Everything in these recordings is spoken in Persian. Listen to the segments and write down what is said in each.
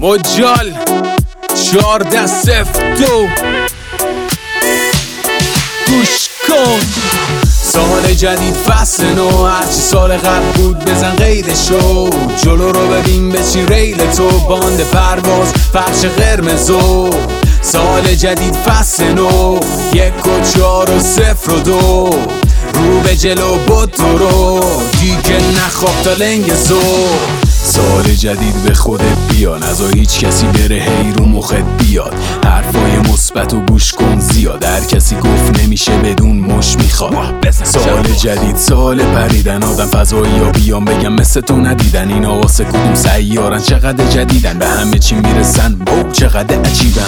مجال چارده سفت دو. گوش کن. سال جدید فصل نو. هرچی سال قبل بود بزن شو. جلو رو ببین چی ریل تو. باند پرواز فرش قرمزو. سال جدید فصل نو. یک و چهار و صفر و دو. رو به جلو بود تو رو دیگه نخواب تا لنگ زو. سال جدید به خودت بیا نزا هیچ کسی بره هی رو مخت بیاد. حرفای مثبت و گوش کن زیاد. هر کسی گفت نمیشه بدون مش می‌خواد. سال جدید سال پریدن. آدم فضایی یا بیام بگم مثل تو ندیدن. این واسه کدوم سیارن؟ چقدر جدیدن؟ به همه چی می‌رسن بو چقدر عجیبن.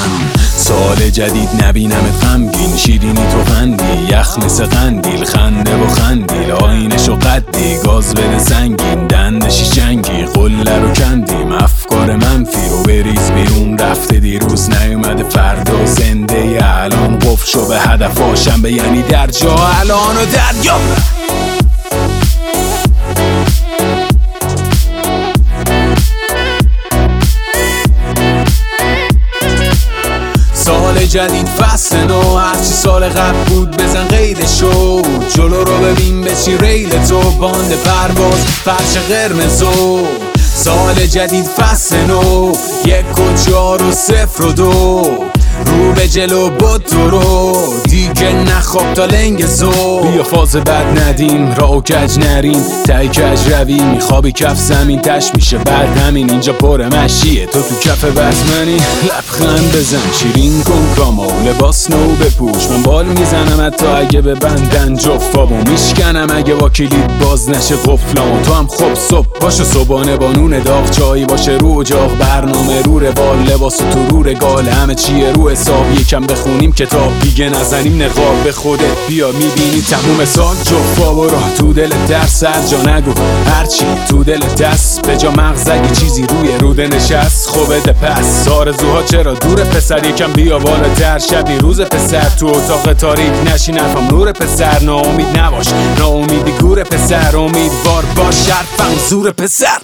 سال جدید نبینمت غمگین. شیرینی تو خندی یخ مثل قندیل. خنده و خندیل آینش و قدی. گاز بده سنگین. دندشی افکار منفی رو بریز بیرون. رفته دیروز نیومده فردا. زنده الان قفل شو به هدف به یعنی در جا. الان و دریا جدید فصل نو. هرچی سال قبل بود بزن شو. جلو رو ببین چی ریل تو. باند پرواز فرش قرمزو سال جدید فصل نو یک و چهار و صفر و دو. رو به جلو بود تو رو. دیگه نخواب تا لنگ زو بیا فاز بد ندیم را کج نریم. تای کج روی میخوابی کف زمین تش میشه. بعد همین اینجا پر مشیه. تو تو کف بزمنی لبخند بزن. شیرین کن کاما لباس نو بپوش. من بال می‌زنم حتی اگه به بندن جفابو میشکنم. اگه با کلید باز نشه قفلامو. تو هم خوب صبح باشه صبحانه با نون داغ چایی باشه. رو جاغ برنامه رو روال لباس تو رو رگال. همه چیه رو حساب یکم بخونیم کتاب دیگه نزنیم نقاب. به خودت بیا می‌بینی تموم سال. جفا برو تو دل در سر جا نگو. هرچی تو دل دست به جا مغزگی چیزی روی روده نشست خوبه ده پس. آرزوها چرا دور پسر؟ یکم بیا بالا در شبی روز پسر. تو اتاق تاریک نشین نفهم نور پسر. ناامید نباش. ناامیدی گور پسر. امیدوار باش. شرفم زور پسر.